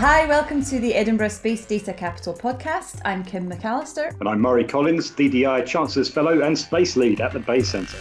Hi, welcome to the Edinburgh Space Data Capital podcast. I'm Kim McAllister. And I'm Murray Collins, DDI Chancellor's Fellow and Space Lead at the Bayes Centre.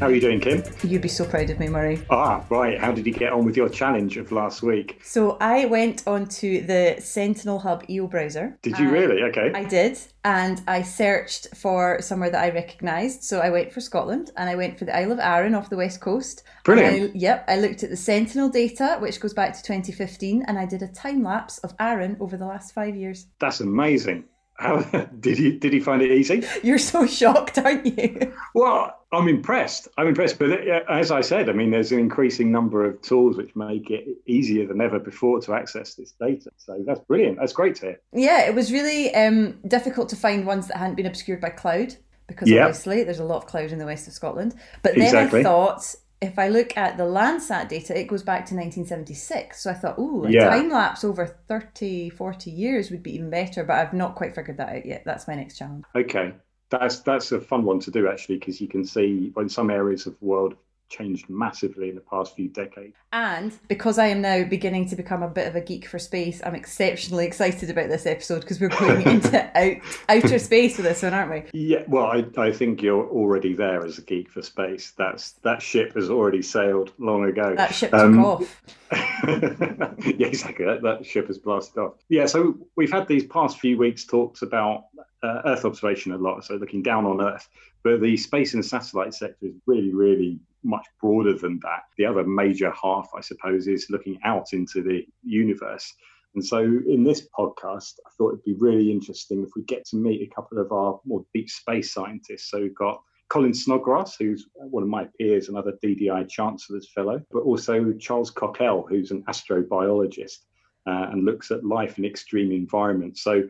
How are you doing, Kim? You'd be so proud of me, Murray. Ah, right. How did you get on with your challenge of last week? So I went onto the Sentinel Hub EO browser. Did you really? Okay. I did, and I searched for somewhere that I recognised. So I went for Scotland, and I went for the Isle of Arran off the west coast. Brilliant. I, yep, I looked at the Sentinel data, which goes back to 2015, and I did a time lapse of Arran over the last five years. That's amazing. How did you did you find it easy? You're so shocked, aren't you? Well, I'm impressed. I'm impressed. But uh, as I said, I mean, there's an increasing number of tools which make it easier than ever before to access this data. So that's brilliant. That's great to hear. Yeah, it was really um, difficult to find ones that hadn't been obscured by cloud because Yep. obviously there's a lot of cloud in the west of Scotland. But then Exactly. I thought if I look at the Landsat data, it goes back to 1976. So I thought, ooh, a Yeah. time lapse over 30, 40 years would be even better. But I've not quite figured that out yet. That's my next challenge. Okay, that's that's a fun one to do actually because you can see when some areas of the world have changed massively in the past few decades. And because I am now beginning to become a bit of a geek for space, I'm exceptionally excited about this episode because we're going into out, outer space with this one, aren't we? Yeah, well, I, I think you're already there as a geek for space. That's that ship has already sailed long ago. That ship Um, took off. yeah, exactly. That, that ship has blasted off. Yeah, so we've had these past few weeks talks about uh, Earth observation a lot, so looking down on Earth. But the space and satellite sector is really, really much broader than that. The other major half, I suppose, is looking out into the universe. And so, in this podcast, I thought it'd be really interesting if we get to meet a couple of our more deep space scientists. So, we've got Colin Snodgrass, who's one of my peers, another DDI Chancellor's Fellow, but also Charles Cockell, who's an astrobiologist uh, and looks at life in extreme environments. So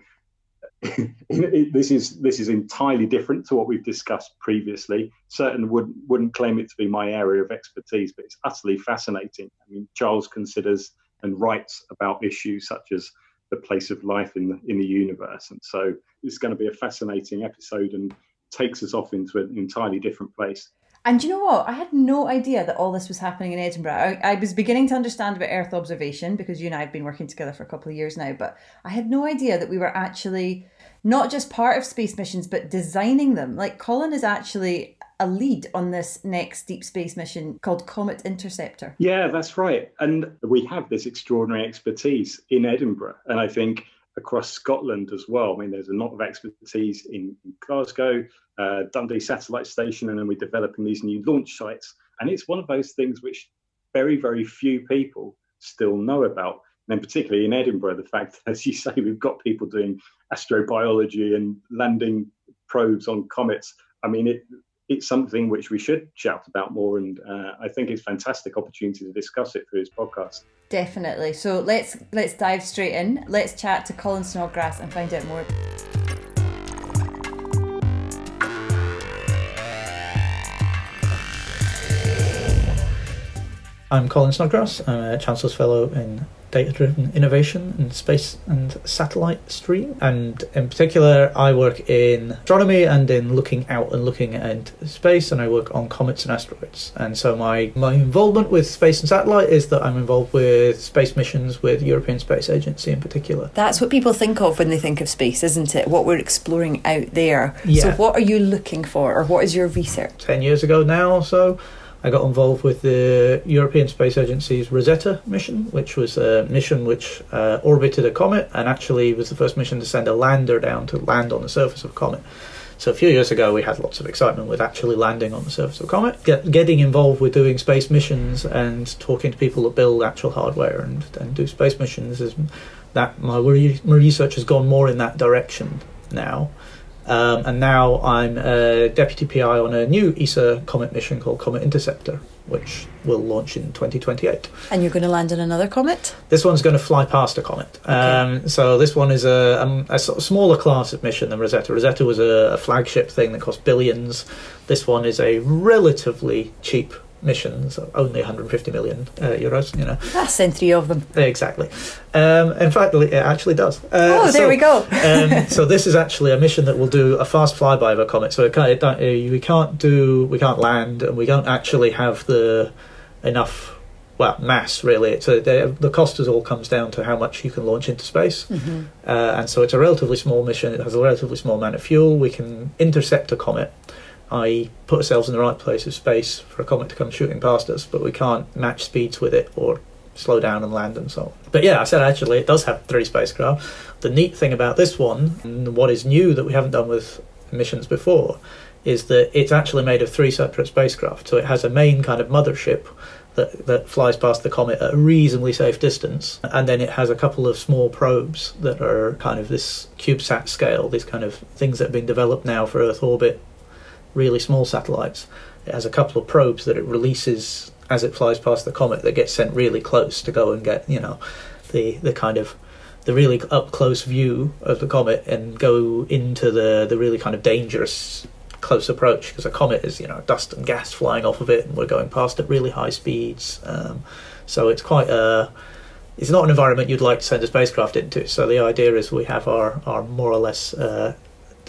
this is this is entirely different to what we've discussed previously. Certainly wouldn't wouldn't claim it to be my area of expertise, but it's utterly fascinating. I mean, Charles considers and writes about issues such as the place of life in the in the universe, and so it's going to be a fascinating episode and takes us off into an entirely different place. And you know what? I had no idea that all this was happening in Edinburgh. I, I was beginning to understand about Earth observation because you and I have been working together for a couple of years now, but I had no idea that we were actually not just part of space missions, but designing them. Like Colin is actually a lead on this next deep space mission called Comet Interceptor. Yeah, that's right. And we have this extraordinary expertise in Edinburgh, and I think across Scotland as well. I mean, there's a lot of expertise in, in Glasgow, uh, Dundee Satellite Station, and then we're developing these new launch sites. And it's one of those things which very, very few people still know about. And then particularly in Edinburgh, the fact as you say, we've got people doing astrobiology and landing probes on comets. I mean, it, it's something which we should shout about more, and uh, I think it's a fantastic opportunity to discuss it through this podcast. Definitely. So let's let's dive straight in. Let's chat to Colin Snodgrass and find out more. I'm Colin Snodgrass. I'm a Chancellor's Fellow in Data Driven Innovation and Space and Satellite Stream. And in particular, I work in astronomy and in looking out and looking at space, and I work on comets and asteroids. And so my, my involvement with space and satellite is that I'm involved with space missions with European Space Agency in particular. That's what people think of when they think of space, isn't it? What we're exploring out there. Yeah. So, what are you looking for, or what is your research? 10 years ago now or so, I got involved with the European Space Agency's Rosetta mission, which was a mission which uh, orbited a comet and actually was the first mission to send a lander down to land on the surface of a comet. So a few years ago, we had lots of excitement with actually landing on the surface of a comet. Get, getting involved with doing space missions and talking to people that build actual hardware and, and do space missions is that my, re- my research has gone more in that direction now. Um, and now I'm a deputy PI on a new ESA comet mission called Comet Interceptor, which will launch in 2028. And you're going to land on another comet? This one's going to fly past a comet. Um, so this one is a, um, a sort of smaller class of mission than Rosetta. Rosetta was a, a flagship thing that cost billions. This one is a relatively cheap missions, only 150 million uh, euros. You know, That's in three of them. exactly. Um, in fact, it actually does. Uh, Oh, there so- we go. um, so this is actually a mission that will do a fast flyby of a comet. So it can't, it don't, uh, we can't do we can't land, and we don't actually have the enough well mass really. So the, the cost is all comes down to how much you can launch into space, Mhm. uh, and so it's a relatively small mission. It has a relatively small amount of fuel. We can intercept a comet, i.e., put ourselves in the right place of space for a comet to come shooting past us, but we can't match speeds with it or slow down and land and so on. But yeah, I said actually it does have three spacecraft. The neat thing about this one, and what is new that we haven't done with missions before, is that it's actually made of three separate spacecraft. So it has a main kind of mothership that, that flies past the comet at a reasonably safe distance, and then it has a couple of small probes that are kind of this CubeSat scale, these kind of things that have been developed now for Earth orbit, really small satellites. It has a couple of probes that it releases as it flies past the comet that gets sent really close to go and get, you know, the, the kind of the really up close view of the comet and go into the, the really kind of dangerous close approach because a comet is you know dust and gas flying off of it and we're going past at really high speeds um, so it's quite a it's not an environment you'd like to send a spacecraft into so the idea is we have our, our more or less uh,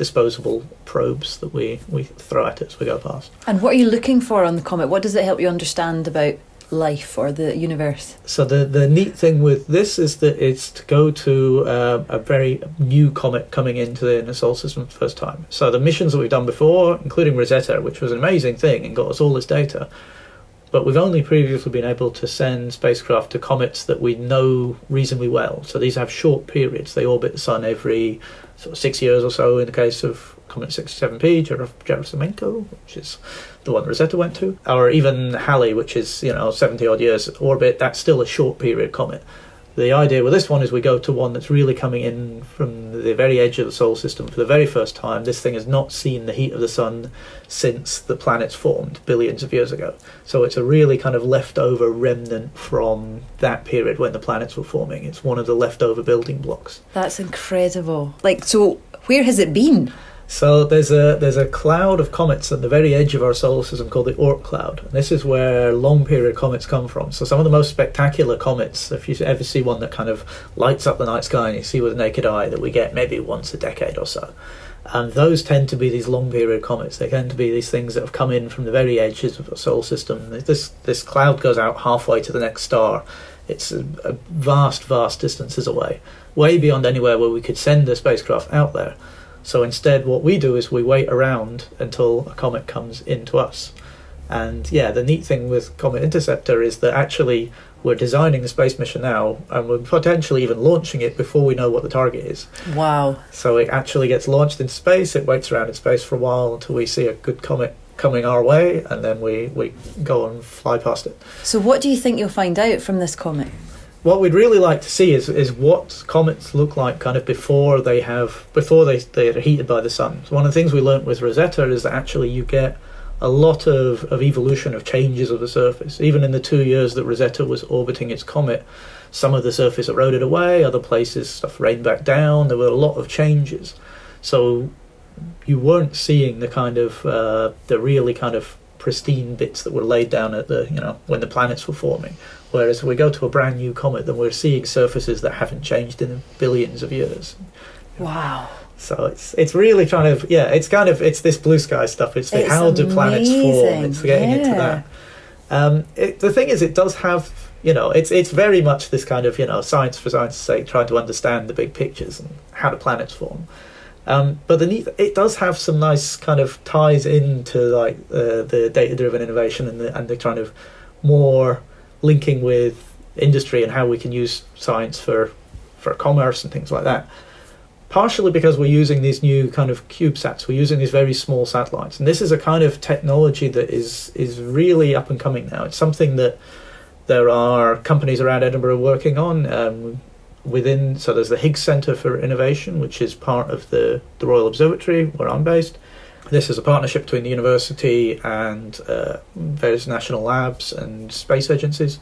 disposable probes that we, we throw at it as we go past And what are you looking for on the comet? What does it help you understand about life or the universe? So the the neat thing with this is that it's to go to uh, a very new comet coming into the inner solar system for the first time. So the missions that we've done before, including Rosetta, which was an amazing thing and got us all this data, but we've only previously been able to send spacecraft to comets that we know reasonably well. So these have short periods. They orbit the sun every sort of six years or so. In the case of Comet 67P, Ger- Gerasimenko, which is the one Rosetta went to, or even Halley, which is you know 70 odd years orbit. That's still a short period comet. The idea with this one is we go to one that's really coming in from the very edge of the solar system for the very first time. This thing has not seen the heat of the sun since the planets formed billions of years ago. So it's a really kind of leftover remnant from that period when the planets were forming. It's one of the leftover building blocks. That's incredible. Like, so where has it been? So there's a there's a cloud of comets at the very edge of our solar system called the Oort cloud. And this is where long period comets come from. So some of the most spectacular comets, if you ever see one that kind of lights up the night sky and you see with the naked eye, that we get maybe once a decade or so. And those tend to be these long period comets. They tend to be these things that have come in from the very edges of the solar system. This this cloud goes out halfway to the next star. It's a, a vast, vast distances away, way beyond anywhere where we could send a spacecraft out there. So instead, what we do is we wait around until a comet comes into us. And yeah, the neat thing with Comet Interceptor is that actually we're designing the space mission now and we're potentially even launching it before we know what the target is. Wow. So it actually gets launched into space, it waits around in space for a while until we see a good comet coming our way, and then we, we go and fly past it. So, what do you think you'll find out from this comet? What we'd really like to see is is what comets look like kind of before they have before they they're heated by the sun. So one of the things we learnt with Rosetta is that actually you get a lot of, of evolution of changes of the surface. Even in the two years that Rosetta was orbiting its comet, some of the surface eroded away, other places stuff rained back down. There were a lot of changes. So you weren't seeing the kind of uh, the really kind of pristine bits that were laid down at the you know when the planets were forming. Whereas if we go to a brand new comet, then we're seeing surfaces that haven't changed in billions of years. Wow. So it's it's really trying to yeah, it's kind of it's this blue sky stuff. It's, the It's how do planets form? It's getting into that. Um, it, the thing is, it does have you know it's it's very much this kind of you know science for science sake, trying to understand the big pictures and how do planets form. Um, but the neat, it does have some nice kind of ties into like uh, the data driven innovation and the and the kind of more linking with industry and how we can use science for for commerce and things like that. Partially because we're using these new kind of CubeSats, we're using these very small satellites, and this is a kind of technology that is is really up and coming now. It's something that there are companies around Edinburgh working on. Um, within, so there's the Higgs Centre for Innovation, which is part of the the Royal Observatory where I'm based. This is a partnership between the university and uh, various national labs and space agencies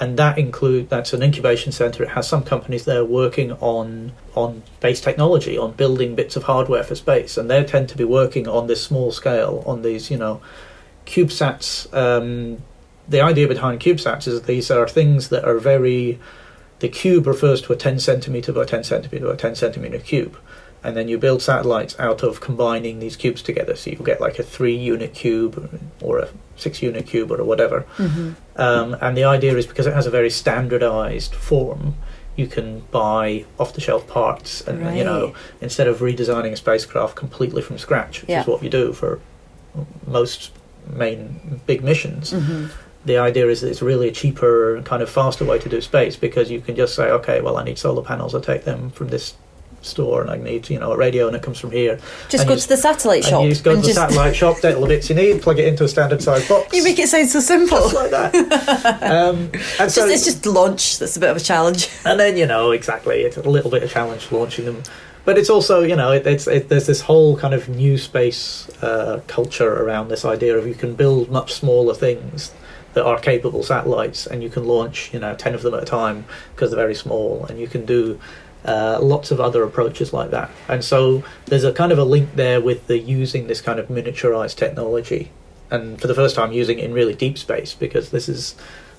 and that include that's an incubation center. It has some companies there working on on space technology, on building bits of hardware for space, and they tend to be working on this small scale on these you know CubeSats um, the idea behind CubeSats is these are things that are very. The cube refers to a 10 centimeter by 10 centimeter by 10 centimeter cube. And then you build satellites out of combining these cubes together. So you'll get like a three unit cube or a six unit cube or whatever. Mm-hmm. Um, and the idea is because it has a very standardized form, you can buy off the shelf parts. And, you know, instead of redesigning a spacecraft completely from scratch, which Yeah. is what you do for most main big missions hmm the idea is that it's really a cheaper and kind of faster way to do space because you can just say, okay, well, I need solar panels. I take them from this store, and I need you know a radio, and it comes from here. Just And go to the satellite shop you just go to the just satellite shop, take all the bits you need, plug it into a standard size box. you make it sound so simple. just like that. um, and so, Just, it's just launch that's a bit of a challenge. and then you know exactly, it's a little bit of challenge launching them. But it's also, you know, it, it's it, there's this whole kind of new space uh, culture around this idea of you can build much smaller things that are capable satellites, and you can launch, you know, ten of them at a time because they're very small, and you can do uh, lots of other approaches like that. And so there's a kind of a link there with the using this kind of miniaturized technology, and for the first time using it in really deep space because this is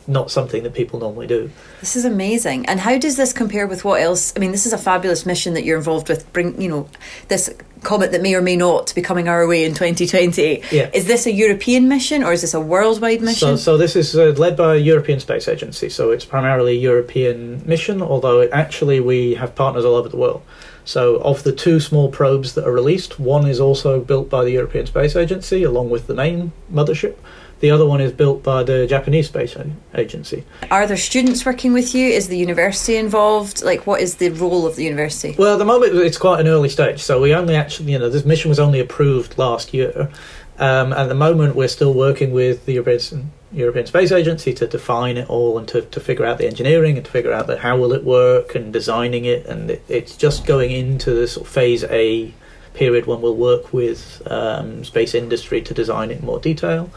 not something that people normally do. This is amazing. And how does this compare with what else? I mean, this is a fabulous mission that you're involved with. Bring, you know, this comet that may or may not be coming our way in 2020. Yeah. Is this a European mission or is this a worldwide mission? So, so this is uh, led by a European Space Agency. So it's primarily a European mission, although it, actually we have partners all over the world. So of the two small probes that are released, one is also built by the European Space Agency along with the main mothership. The other one is built by the Japanese Space Agency. Are there students working with you? Is the university involved? Like, what is the role of the university? Well, at the moment it's quite an early stage, so we only actually, you know, this mission was only approved last year. Um, at the moment, we're still working with the European, European Space Agency to define it all and to, to figure out the engineering and to figure out the, how will it work and designing it. And it, it's just going into this sort of phase A period when we'll work with um, space industry to design it in more detail.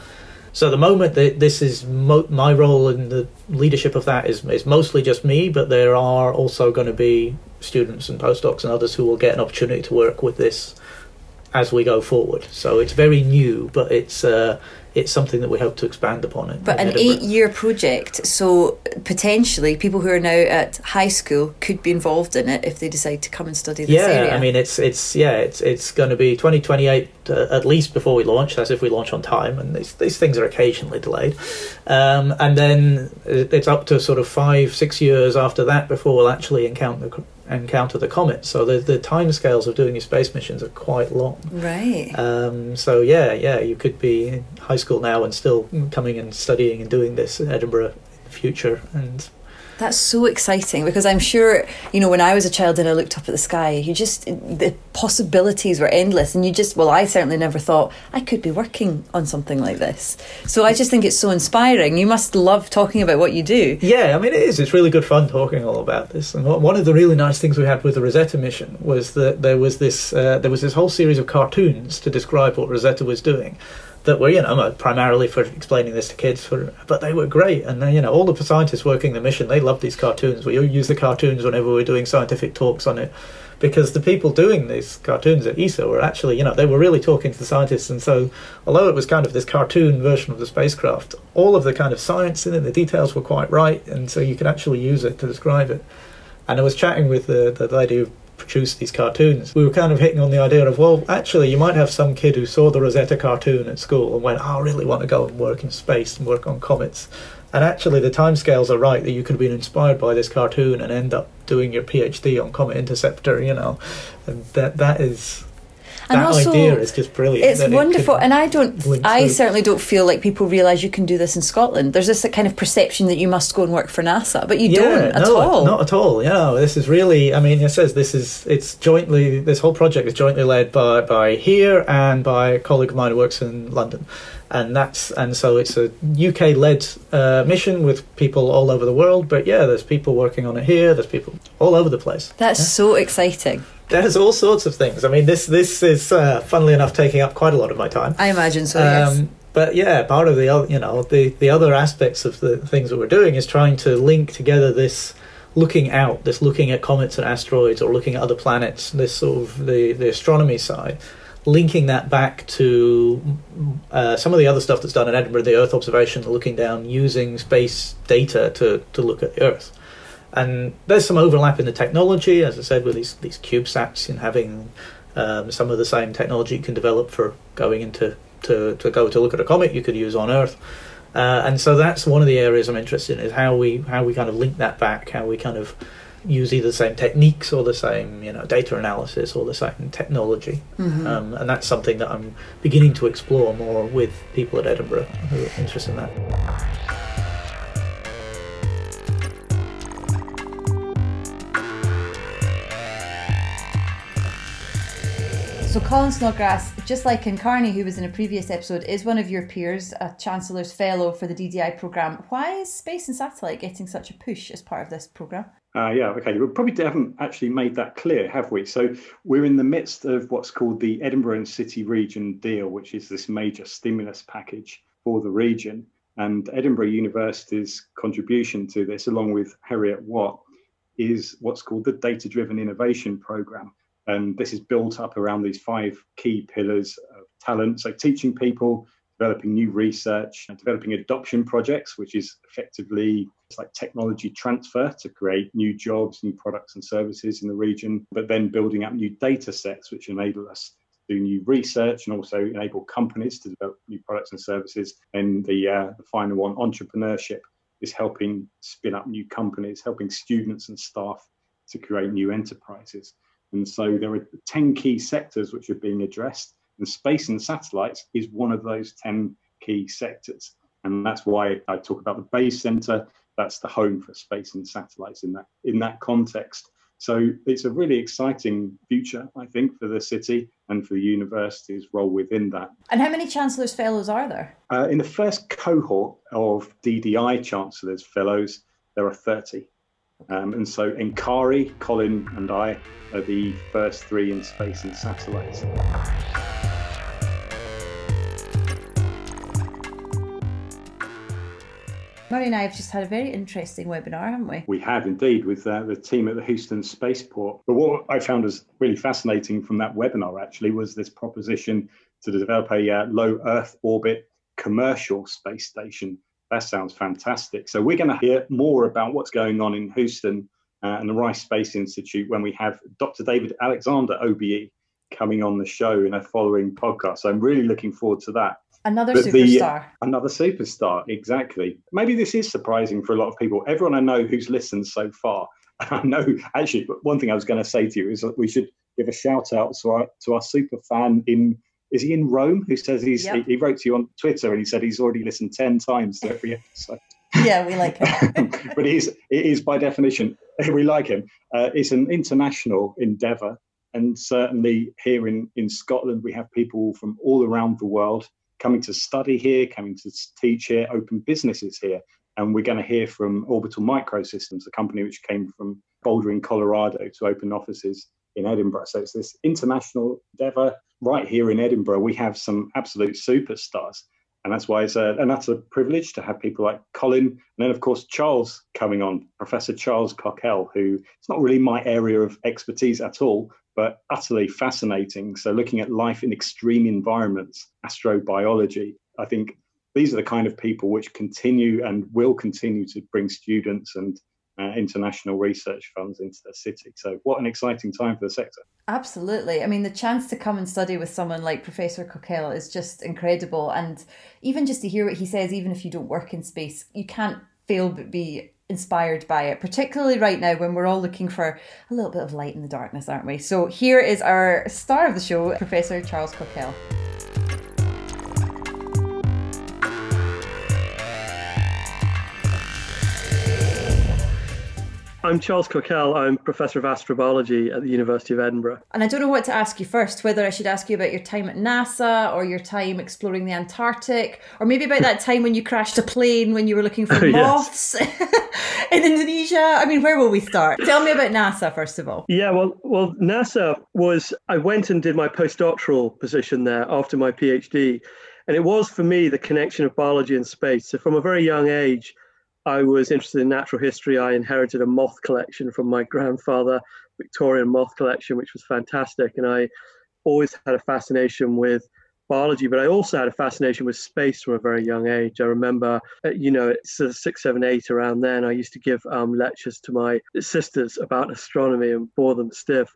So at the moment, this is mo- my role in the leadership of that is is mostly just me, but there are also going to be students and postdocs and others who will get an opportunity to work with this as we go forward. So it's very new, but it's uh, it's something that we hope to expand upon it. But an Edinburgh. eight-year project, so potentially people who are now at high school could be involved in it if they decide to come and study this yeah, area. I mean it's it's yeah it's it's going to be 2028 uh, at least before we launch. That's if we launch on time, and these these things are occasionally delayed. Um, and then it's up to sort of five six years after that before we'll actually encounter encounter the comet. So the the time scales of doing these space missions are quite long. right. Um, so yeah, yeah, you could be in high school now and still coming and studying and doing this in Edinburgh in the future. And That's so exciting because I'm sure, you know, when I was a child and I looked up at the sky, you just, the possibilities were endless. And you just, well, I certainly never thought I could be working on something like this. So I just think it's so inspiring. You must love talking about what you do. yeah, I mean, it is. It's really good fun talking all about this. And one- of the really nice things we had with the Rosetta mission was that there was this uh, there was this whole series of cartoons to describe what Rosetta was doing. That were, you know, primarily for explaining this to kids, for, but they were great. And, uh, you know, all the scientists working the mission, they loved these cartoons. We use the cartoons whenever we're doing scientific talks on it. because the people doing these cartoons at ESA were actually, you know, they were really talking to the scientists. And so, although it was kind of this cartoon version of the spacecraft, all of the kind of science in it, the details were quite right. And so you could actually use it to describe it. And I was chatting with the, the lady who produced these cartoons. We were kind of hitting on the idea of, well, actually, you might have some kid who saw the Rosetta cartoon at school and went, oh, I really want to go and work in space and work on comets. And actually, the timescales are right that you could have been inspired by this cartoon and end up doing your PhD on Comet Interceptor, you know. And that that is And that also, idea is just brilliant. It's that it wonderful, and I don't. I certainly don't feel like people realise you can do this in Scotland. There's this kind of perception that you must go and work for NASA, but you don't at no, all. Not at all. You know, this is really. I mean, it says this is. It's jointly. This whole project is jointly led by by here and by a colleague of mine who works in London, and that's and so it's a UK led uh, mission with people all over the world. But yeah, there's people working on it here. There's people all over the place. That's so exciting. There's all sorts of things. I mean, this this is uh, funnily enough taking up quite a lot of my time. I imagine so. yes. Um, but yeah, part of the other, you know, the the other aspects of the things that we're doing is trying to link together this looking out, this looking at comets and asteroids, or looking at other planets, this sort of the the astronomy side, linking that back to uh, some of the other stuff that's done in Edinburgh, the Earth observation, looking down using space data to, to look at the Earth. And there's some overlap in the technology, as I said, with these, these CubeSats and having um, some of the same technology you can develop for going into to, to go to look at a comet you could use on Earth. Uh, and so that's one of the areas I'm interested in is how we how we kind of link that back, how we kind of use either the same techniques or the same you know data analysis or the same technology mm-hmm. um, and that's something that i'm beginning to explore more with people at edinburgh who are interested in that So Colin Snodgrass, just like Ken Carney, who was in a previous episode, is one of your peers, a Chancellor's Fellow for the DDI programme. Why is space and satellite getting such a push as part of this programme? Uh, yeah, okay. We probably haven't actually made that clear, have we? So we're in the midst of what's called the Edinburgh and City Region deal, which is this major stimulus package for the region. And Edinburgh University's contribution to this, along with Heriot-Watt, is what's called the Data Driven Innovation Programme. And this is built up around these five key pillars of talent. So teaching people developing new research and developing adoption projects, which is effectively it's like technology transfer to create new jobs, new products and services in the region, but then building up new data sets which enable us to do new research and also enable companies to develop new products and services. And the, uh, the final one, entrepreneurship, is helping spin up new companies, helping students and staff to create new enterprises. And so there are 10 key sectors which are being addressed and space and satellites is one of those 10 key sectors. And that's why I talk about the Bayes Centre. That's the home for space and satellites in that in that context. So it's a really exciting future, I think, for the city and for the university's role within that. And how many Chancellor's Fellows are there? Uh, in the first cohort of DDI Chancellor's Fellows, there are 30. Um, and so Enkari, Colin, and I are the first three in space and satellites. Murray and I have just had a very interesting webinar, haven't we? We have indeed with uh, the team at the Houston Spaceport. But what I found was really fascinating from that webinar actually was this proposition to develop a uh, low Earth orbit commercial space station. That sounds fantastic. So we're going to hear more about what's going on in Houston uh, and the Rice Space Institute when we have Dr. David Alexander, OBE, coming on the show in a following podcast. So I'm really looking forward to that. Another but superstar. The, another superstar, exactly. Maybe this is surprising for a lot of people. Everyone I know who's listened so far, I know actually, but one thing I was going to say to you is that we should give a shout out to our to our super fan in is he in Rome who says he's yep. he, he, wrote to you on Twitter and he said he's already listened ten times to every episode. Yeah, we like him. but he's it is by definition we like him. Uh, it's an international endeavour, and certainly here in in Scotland we have people from all around the world coming to study here, coming to teach here, open businesses here. And we're going to hear from Orbital Microsystems, a company which came from Boulder in Colorado to open offices in Edinburgh. So it's this international endeavor right here in Edinburgh. We have some absolute superstars. And that's why it's a, and that's a privilege to have people like Colin, and then of course Charles coming on, Professor Charles Cockell, who it's not really my area of expertise at all, but utterly fascinating. So, looking at life in extreme environments, astrobiology, I think these are the kind of people which continue and will continue to bring students and uh, international research funds into the city. So, what an exciting time for the sector! Absolutely. I mean, the chance to come and study with someone like Professor Cockell is just incredible. And even just to hear what he says, even if you don't work in space, you can't fail but be inspired by it, particularly right now when we're all looking for a little bit of light in the darkness, aren't we? So here is our star of the show, Professor Charles Cockell. I'm Charles Cockell. I'm Professor of Astrobiology at the University of Edinburgh. And I don't know what to ask you first, whether I should ask you about your time at NASA or your time exploring the Antarctic, or maybe about that time when you crashed a plane when you were looking for moths in Indonesia. I mean, where will we start? Tell me about NASA, first of all. Yeah, well, well, NASA was, I went and did my postdoctoral position there after my PhD. And it was for me the connection of biology and space. So from a very young age, I was interested in natural history. I inherited a moth collection from my grandfather, Victorian moth collection, which was fantastic. And I always had a fascination with biology, but I also had a fascination with space from a very young age. I remember, uh, you know, it's six, seven, eight around then, I used to give um, lectures to my sisters about astronomy and bore them stiff.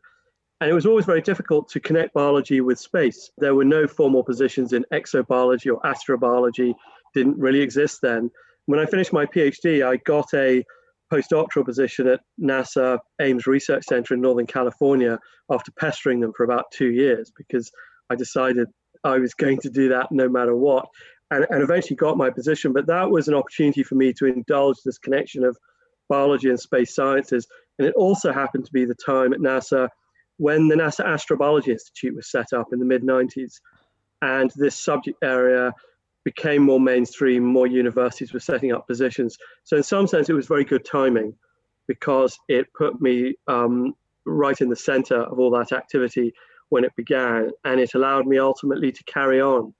And it was always very difficult to connect biology with space. There were no formal positions in exobiology or astrobiology, didn't really exist then. When I finished my PhD, I got a postdoctoral position at NASA Ames Research Center in Northern California after pestering them for about two years because I decided I was going to do that no matter what. And, and eventually got my position. But that was an opportunity for me to indulge this connection of biology and space sciences. And it also happened to be the time at NASA when the NASA Astrobiology Institute was set up in the mid 90s. And this subject area became more mainstream, more universities were setting up positions. So, in some sense, it was very good timing because it put me um, right in the center of all that activity when it began, and it allowed me ultimately to carry on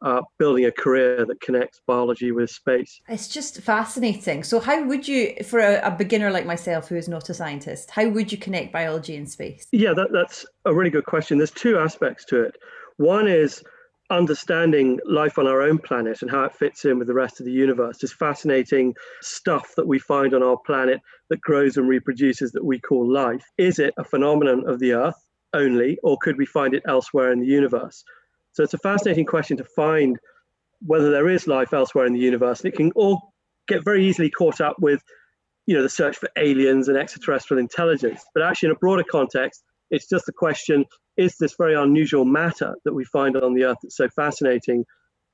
uh, building a career that connects biology with space. It's just fascinating. So, how would you, for a, a, beginner like myself who is not a scientist, how would you connect biology and space? Yeah, that, that's a really good question. There's two aspects to it. One is understanding life on our own planet and how it fits in with the rest of the universe. This fascinating stuff that we find on our planet that grows and reproduces that we call life. Is it a phenomenon of the Earth? only, or could we find it elsewhere in the universe? So it's a fascinating question to find whether there is life elsewhere in the universe. And it can all get very easily caught up with, you know, the search for aliens and extraterrestrial intelligence. But actually, in a broader context, it's just the question: Is this very unusual matter that we find on the Earth that's so fascinating?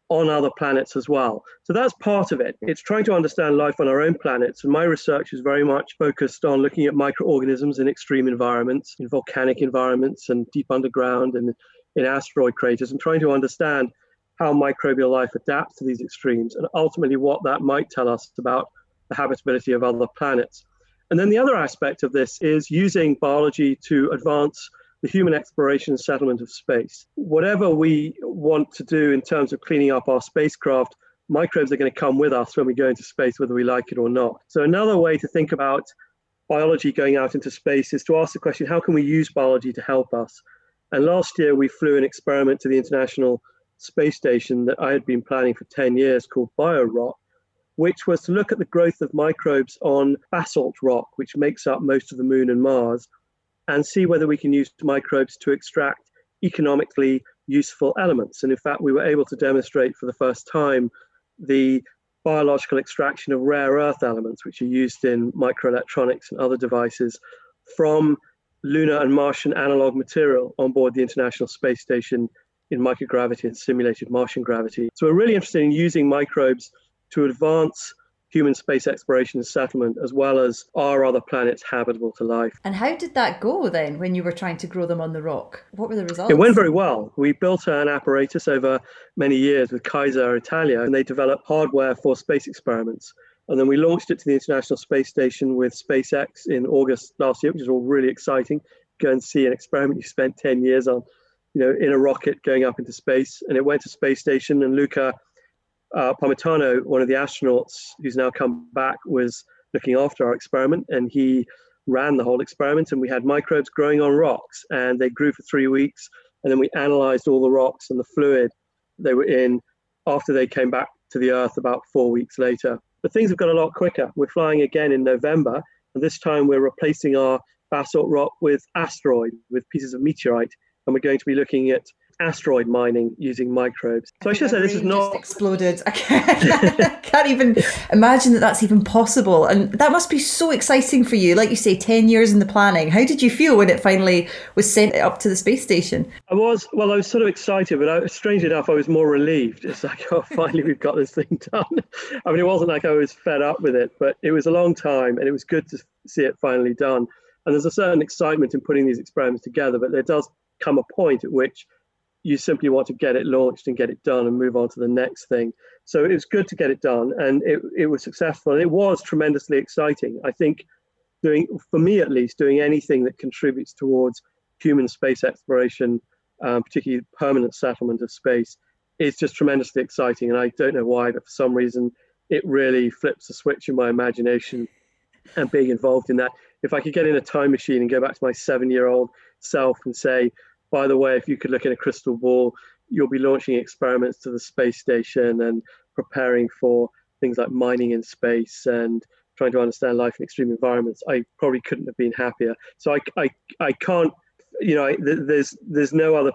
on other planets as well. So that's part of it. It's trying to understand life on our own planets. And my research is very much focused on looking at microorganisms in extreme environments, in volcanic environments, and deep underground and in asteroid craters, and trying to understand how microbial life adapts to these extremes and ultimately what that might tell us about the habitability of other planets. And then the other aspect of this is using biology to advance the human exploration and settlement of space. Whatever we want to do in terms of cleaning up our spacecraft, microbes are going to come with us when we go into space, whether we like it or not. So, another way to think about biology going out into space is to ask the question how can we use biology to help us? And last year, we flew an experiment to the International Space Station that I had been planning for 10 years called BioRock, which was to look at the growth of microbes on basalt rock, which makes up most of the moon and Mars, and see whether we can use microbes to extract economically useful elements. And in fact, we were able to demonstrate for the first time the biological extraction of rare earth elements, which are used in microelectronics and other devices, from lunar and Martian analog material on board the International Space Station in microgravity and simulated Martian gravity. So we're really interested in using microbes to advance human space exploration and settlement, as well as are other planets habitable to life. And how did that go then when you were trying to grow them on the rock? What were the results? It went very well. We built an apparatus over many years with Kayser Italia, and they developed hardware for space experiments. And then we launched it to the International Space Station with SpaceX in August last year, which is all really exciting. Go and see an experiment you spent 10 years on, you know, in a rocket going up into space. And it went to space station, and Luca uh, Parmitano, one of the astronauts who's now come back, was looking after our experiment and he ran the whole experiment. And we had microbes growing on rocks and they grew for three weeks. And then we analyzed all the rocks and the fluid they were in after they came back to the Earth about four weeks later. But things have got a lot quicker. We're flying again in November, and this time we're replacing our basalt rock with asteroid, with pieces of meteorite. And we're going to be looking at asteroid mining using microbes. So I, I should say this is not exploded. I can't, I can't even imagine that that's even possible, and that must be so exciting for you. Like you say, ten years in the planning. How did you feel when it finally was sent up to the space station? I was well. I was sort of excited, but I, strangely enough, I was more relieved. It's like, oh, finally we've got this thing done. I mean, it wasn't like I was fed up with it, but it was a long time, and it was good to see it finally done. And there's a certain excitement in putting these experiments together, but there does come a point at which you simply want to get it launched and get it done and move on to the next thing. So it was good to get it done and it, it was successful and it was tremendously exciting. I think doing, for me at least, doing anything that contributes towards human space exploration, um, particularly permanent settlement of space, is just tremendously exciting. And I don't know why, but for some reason, it really flips a switch in my imagination and being involved in that. If I could get in a time machine and go back to my seven year old self and say, by the way, if you could look in a crystal ball, you'll be launching experiments to the space station and preparing for things like mining in space and trying to understand life in extreme environments. I probably couldn't have been happier. So I, I, I can't, you know, I, there's there's no other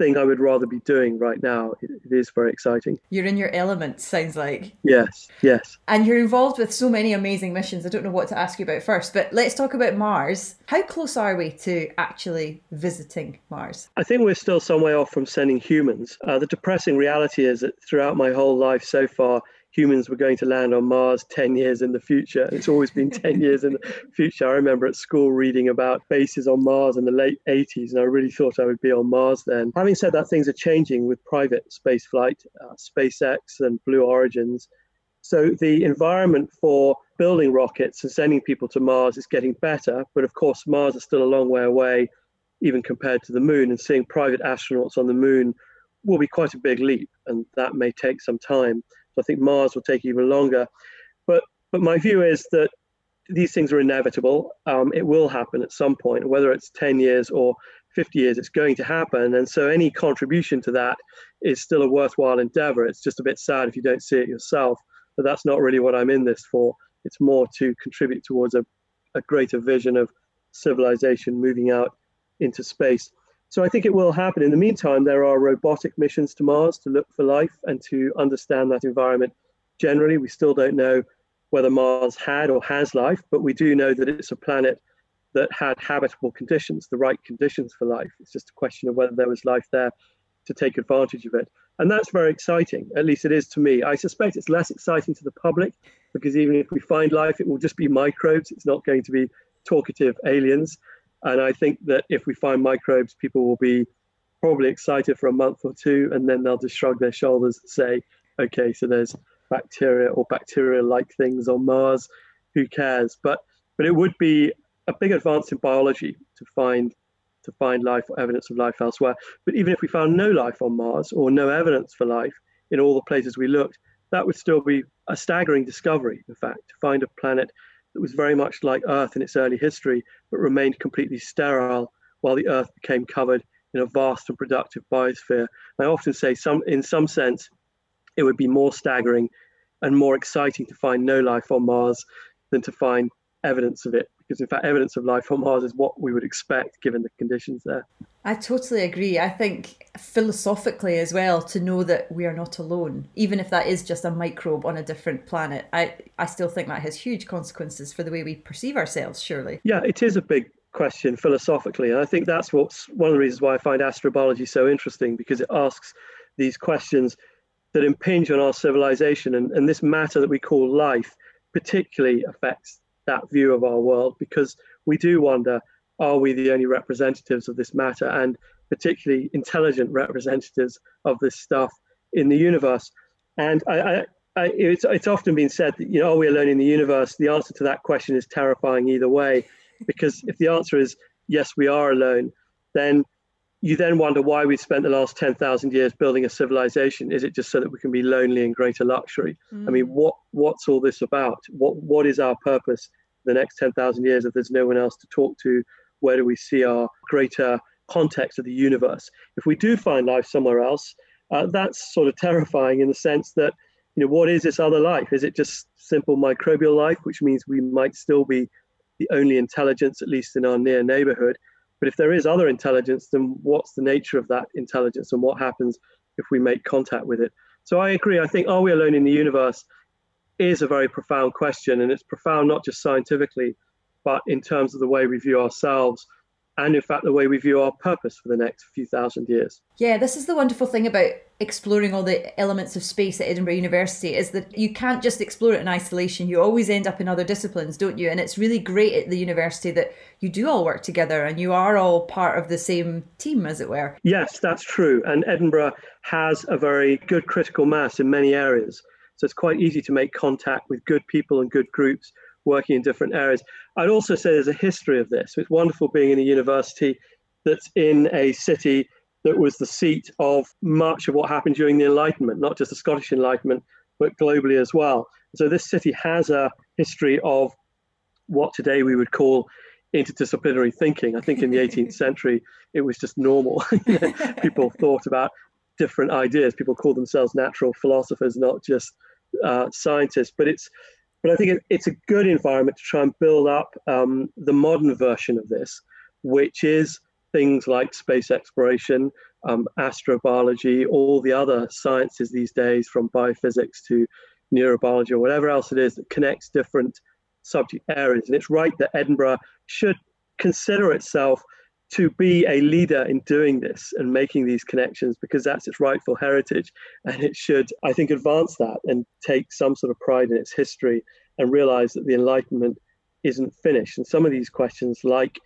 thing I would rather be doing right now. It, it is very exciting. You're in your element, sounds like. Yes, yes. And you're involved with so many amazing missions. I don't know what to ask you about first, but let's talk about Mars. How close are we to actually visiting Mars? I think we're still some way off from sending humans. Uh, the depressing reality is that throughout my whole life so far, humans were going to land on Mars 10 years in the future. It's always been 10 years in the future. I remember at school reading about bases on Mars in the late 80s, and I really thought I would be on Mars then. Having said that, things are changing with private space flight, uh, SpaceX and Blue Origins. So the environment for building rockets and sending people to Mars is getting better, but of course, Mars is still a long way away, even compared to the moon, and seeing private astronauts on the moon will be quite a big leap, and that may take some time. So I think Mars will take even longer. But but my view is that these things are inevitable. Um, it will happen at some point, whether it's 10 years or 50 years, it's going to happen. And so any contribution to that is still a worthwhile endeavor. It's just a bit sad if you don't see it yourself. But that's not really what I'm in this for. It's more to contribute towards a, a greater vision of civilization moving out into space. So I think it will happen. In the meantime, there are robotic missions to Mars to look for life and to understand that environment generally. We still don't know whether Mars had or has life, but we do know that it's a planet that had habitable conditions, the right conditions for life. It's just a question of whether there was life there to take advantage of it. And that's very exciting, at least it is to me. I suspect it's less exciting to the public because even if we find life, it will just be microbes. It's not going to be talkative aliens. And I think that if we find microbes, people will be probably excited for a month or two, and then they'll just shrug their shoulders and say, okay, so there's bacteria or bacteria like things on Mars. Who cares? But but it would be a big advance in biology to find to find life or evidence of life elsewhere. But even if we found no life on Mars or no evidence for life in all the places we looked, that would still be a staggering discovery, in fact, to find a planet that was very much like Earth in its early history, but remained completely sterile while the Earth became covered in a vast and productive biosphere. I often say, some, in some sense, it would be more staggering and more exciting to find no life on Mars than to find evidence of it because in fact evidence of life on mars is what we would expect given the conditions there. I totally agree. I think philosophically as well to know that we are not alone even if that is just a microbe on a different planet i i still think that has huge consequences for the way we perceive ourselves surely. Yeah it is a big question philosophically and i think that's what's one of the reasons why i find astrobiology so interesting because it asks these questions that impinge on our civilization and, and this matter that we call life particularly affects that view of our world because we do wonder are we the only representatives of this matter? And particularly intelligent representatives of this stuff in the universe. And I, I, I, it's, it's often been said that you know are we alone in the universe? The answer to that question is terrifying either way because if the answer is yes we are alone then you then wonder why we spent the last 10,000 years building a civilization. Is it just so that we can be lonely in greater luxury? Mm. I mean, what what's all this about? What what is our purpose the next 10,000 years if there's no one else to talk to? Where do we see our greater context of the universe? If we do find life somewhere else, uh, that's sort of terrifying in the sense that, you know, what is this other life? Is it just simple microbial life, which means we might still be the only intelligence, at least in our near neighborhood? But if there is other intelligence, then what's the nature of that intelligence and what happens if we make contact with it? So I agree. I think, are we alone in the universe is a very profound question. And it's profound not just scientifically, but in terms of the way we view ourselves and in fact the way we view our purpose for the next few thousand years. Yeah, this is the wonderful thing about exploring all the elements of space at Edinburgh University is that you can't just explore it in isolation. You always end up in other disciplines, don't you? And it's really great at the university that you do all work together and you are all part of the same team, as it were. Yes, that's true. And Edinburgh has a very good critical mass in many areas. So it's quite easy to make contact with good people and good groups working in different areas. I'd also say there's a history of this. It's wonderful being in a university that's in a city that was the seat of much of what happened during the Enlightenment, not just the Scottish Enlightenment, but globally as well. So this city has a history of what today we would call interdisciplinary thinking. I think in the 18th century, it was just normal. People thought about different ideas. People call themselves natural philosophers, not just uh, scientists. But it's, but I think it, it's a good environment to try and build up um, the modern version of this, which is things like space exploration, um, astrobiology, all the other sciences these days, from biophysics to neurobiology or whatever else it is that connects different subject areas. And it's right that Edinburgh should consider itself to be a leader in doing this and making these connections because that's its rightful heritage. And it should, I think, advance that and take some sort of pride in its history and realize that the Enlightenment isn't finished. And some of these questions, like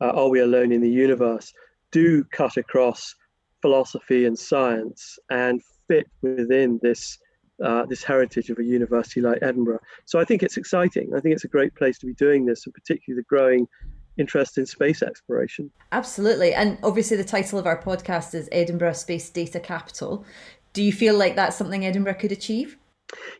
uh, are we alone in the universe, do cut across philosophy and science and fit within this uh, this heritage of a university like Edinburgh. So I think it's exciting. I think it's a great place to be doing this, and particularly the growing interest in space exploration. Absolutely. And obviously, the title of our podcast is Edinburgh Space Data Capital. Do you feel like that's something Edinburgh could achieve?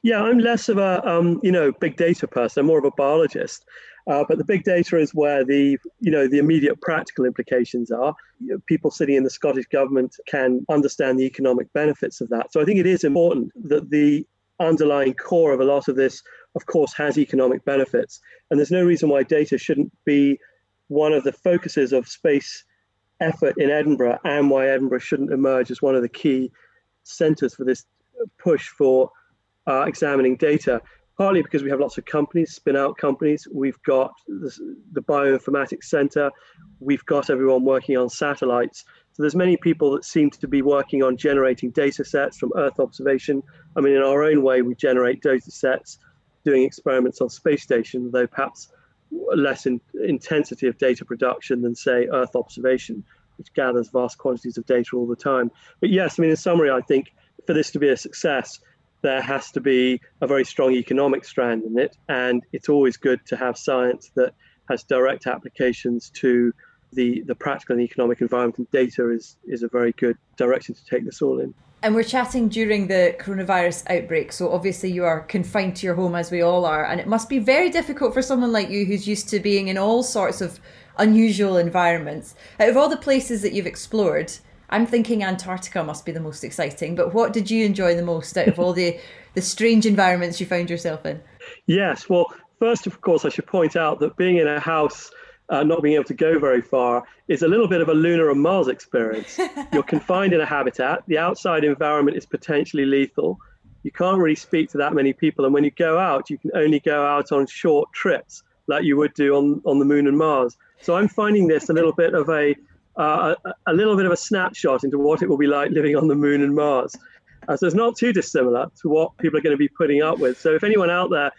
Yeah, I'm less of a um, you know big data person. I'm more of a biologist, uh, but the big data is where the you know the immediate practical implications are. You know, people sitting in the Scottish government can understand the economic benefits of that. So I think it is important that the underlying core of a lot of this, of course, has economic benefits, and there's no reason why data shouldn't be one of the focuses of space effort in Edinburgh, and why Edinburgh shouldn't emerge as one of the key centres for this push for uh, examining data partly because we have lots of companies, spin out companies. We've got the, the bioinformatics center. We've got everyone working on satellites. So there's many people that seem to be working on generating data sets from Earth observation. I mean, in our own way, we generate data sets doing experiments on space station, though perhaps less in, intensity of data production than, say, Earth observation, which gathers vast quantities of data all the time. But yes, I mean, in summary, I think for this to be a success, there has to be a very strong economic strand in it. And it's always good to have science that has direct applications to the, the practical and economic environment. And data is, is a very good direction to take this all in. And we're chatting during the coronavirus outbreak. So obviously, you are confined to your home as we all are. And it must be very difficult for someone like you who's used to being in all sorts of unusual environments. Out of all the places that you've explored, I'm thinking Antarctica must be the most exciting. But what did you enjoy the most out of all the the strange environments you found yourself in? Yes, well, first of course, I should point out that being in a house. Uh, not being able to go very far is a little bit of a lunar and Mars experience. You're confined in a habitat. The outside environment is potentially lethal. You can't really speak to that many people. And when you go out, you can only go out on short trips like you would do on, on the moon and Mars. So I'm finding this a little bit of a uh, a, a, little bit of a snapshot into what it will be like living on the moon and Mars. Uh, so it's not too dissimilar to what people are going to be putting up with. So if anyone out there,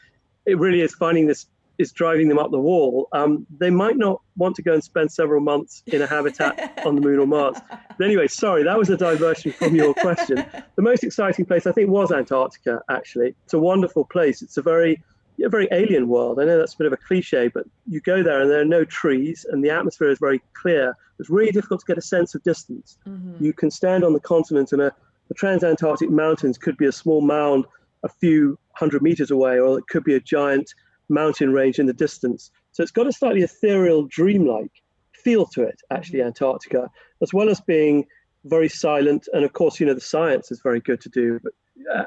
it really is finding this is driving them up the wall, um, they might not want to go and spend several months in a habitat on the moon or Mars. But anyway, sorry, that was a diversion from your question. The most exciting place I think was Antarctica. Actually, it's a wonderful place. It's a very a very alien world. I know that's a bit of a cliche, but you go there and there are no trees and the atmosphere is very clear. It's really difficult to get a sense of distance. Mm-hmm. You can stand on the continent and a, the transantarctic mountains could be a small mound a few hundred meters away, or it could be a giant mountain range in the distance. So it's got a slightly ethereal, dreamlike feel to it, actually, mm-hmm. Antarctica, as well as being very silent. And of course, you know, the science is very good to do, but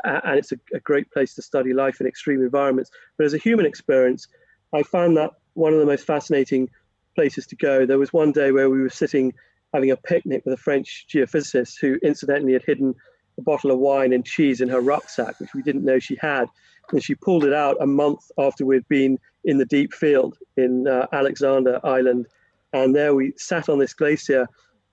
uh, and it's a, a, great place to study life in extreme environments. But as a human experience, I found that one of the most fascinating places to go. There was one day where we were sitting having a picnic with a French geophysicist who incidentally had hidden a bottle of wine and cheese in her rucksack, which we didn't know she had. And she pulled it out a month after we'd been in the deep field in uh, Alexander Island. And there we sat on this glacier,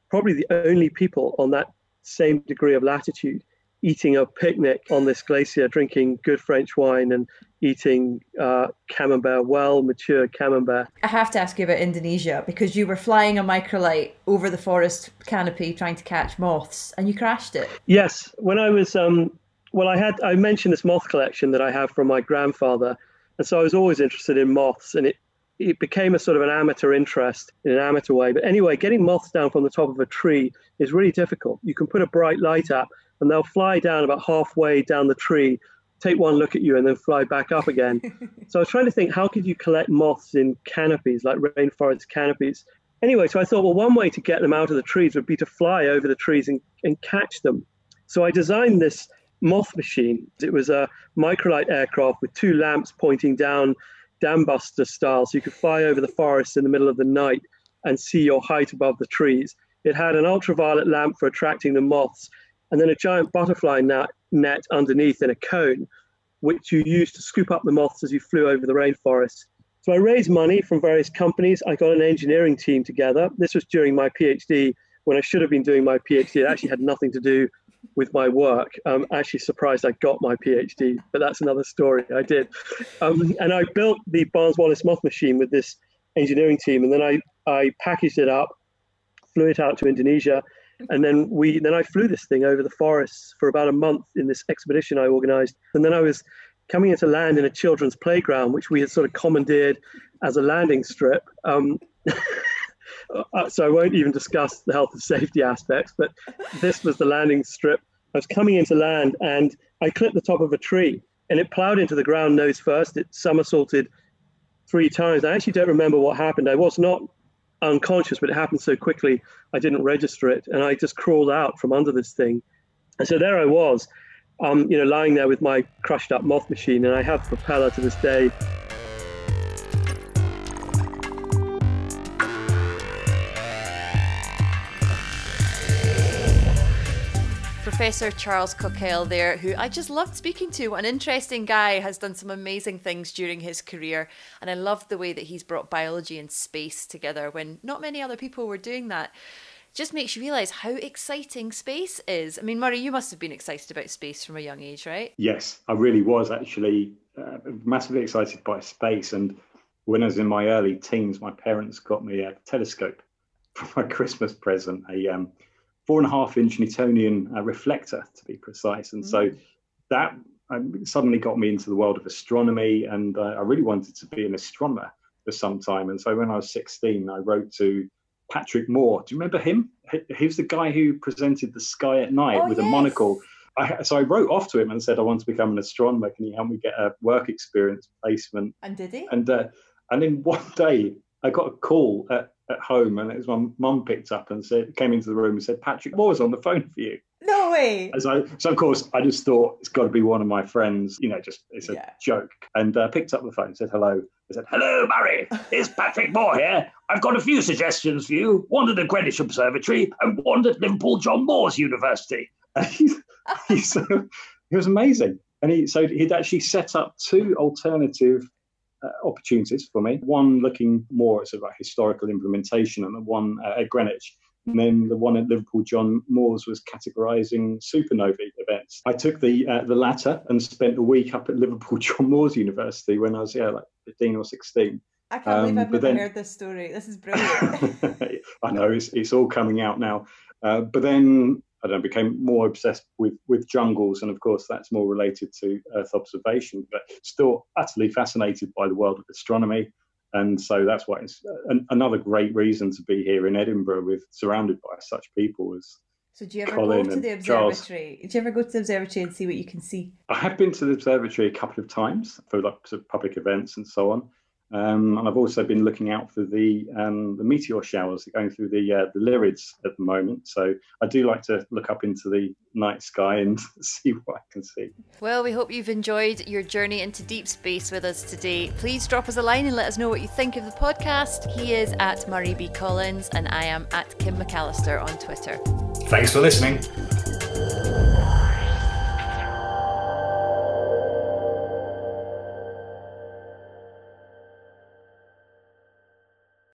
probably the only people on that same degree of latitude eating a picnic on this glacier, drinking good French wine and eating uh, camembert, well mature camembert. I have to ask you about Indonesia because you were flying a microlight over the forest canopy trying to catch moths and you crashed it. Yes, when I was um, well, I had I mentioned this moth collection that I have from my grandfather, and so I was always interested in moths, and it it became a sort of an amateur interest in an amateur way. But anyway, getting moths down from the top of a tree is really difficult. You can put a bright light up, and they'll fly down about halfway down the tree, take one look at you and then fly back up again. so I was trying to think how could you collect moths in canopies, like rainforest canopies. Anyway, so I thought, well, one way to get them out of the trees would be to fly over the trees and, and catch them. So I designed this moth machine. It was a microlight aircraft with two lamps pointing down, dambuster style, so you could fly over the forest in the middle of the night and see your height above the trees. It had an ultraviolet lamp for attracting the moths, and then a giant butterfly net, net underneath in a cone, which you used to scoop up the moths as you flew over the rainforest. So I raised money from various companies. I got an engineering team together. This was during my PhD when I should have been doing my PhD. It actually had nothing to do with my work. I'm actually surprised I got my PhD, but that's another story. I did. Um, and I built the Barnes Wallis moth machine with this engineering team, and then I, I packaged it up, flew it out to Indonesia, and then we then I flew this thing over the forests for about a month in this expedition I organized. And then I was coming into land in a children's playground, which we had sort of commandeered as a landing strip. Um, uh, so I won't even discuss the health and safety aspects, but this was the landing strip. I was coming into land and I clipped the top of a tree and it plowed into the ground nose first. It somersaulted three times. I actually don't remember what happened. I was not unconscious, but it happened so quickly I didn't register it, and I just crawled out from under this thing. And so there I was, um, you know, lying there with my crushed up moth machine, and I have propeller to this day. Professor Charles Cockell there, who I just loved speaking to. An interesting guy, has done some amazing things during his career. And I loved the way that he's brought biology and space together when not many other people were doing that. Just makes you realise how exciting space is. I mean, Murray, you must have been excited about space from a young age, right? Yes, I really was actually uh, massively excited by space. And when I was in my early teens, my parents got me a telescope for my Christmas present, a um, four and a half inch Newtonian uh, reflector, to be precise. And mm. so that um, suddenly got me into the world of astronomy, and uh, I really wanted to be an astronomer for some time. And so when I was 16, I wrote to Patrick Moore. Do you remember him? He, was the guy who presented the sky at night oh, with yes. a monocle. I, so I wrote off to him and said, I want to become an astronomer. Can you help me get a work experience placement? And did he? And uh, and then one day I got a call at at home, and it was my mum picked up and said, came into the room and said, Patrick Moore's on the phone for you. No way. So, so of course, I just thought it's got to be one of my friends. You know, just it's a yeah. joke. And uh, picked up the phone, said hello. I said, "Hello, Murray. It's Patrick Moore here. I've got a few suggestions for you. One at the Greenwich Observatory and one at Liverpool John Moores University." And he's, he's, uh, he was amazing. And he so he'd actually set up two alternative uh, opportunities for me. One looking more at sort of like historical implementation, and the one uh, at Greenwich. And then the one at Liverpool, John Moores was categorising supernovae events. I took the uh, the latter and spent a week up at Liverpool, John Moores University when I was yeah like fifteen or sixteen. I can't um, believe I've never then, heard this story. This is brilliant. I know it's it's all coming out now. Uh, but then I don't know, became more obsessed with with jungles, and of course that's more related to Earth observation, but still utterly fascinated by the world of astronomy. And so that's why it's uh, an, another great reason to be here in Edinburgh, with surrounded by such people as. So do you ever Colin go to the observatory? Charles. Do you ever go to the observatory and see what you can see? I have been to the observatory a couple of times for like sort of public events and so on. Um, and I've also been looking out for the um, the meteor showers going through the uh, the Lyrids at the moment. So I do like to look up into the night sky and see what I can see. Well, we hope you've enjoyed your journey into deep space with us today. Please drop us a line and let us know what you think of the podcast. He is at Murray B Collins, and I am at Kim McAllister on Twitter. Thanks for listening.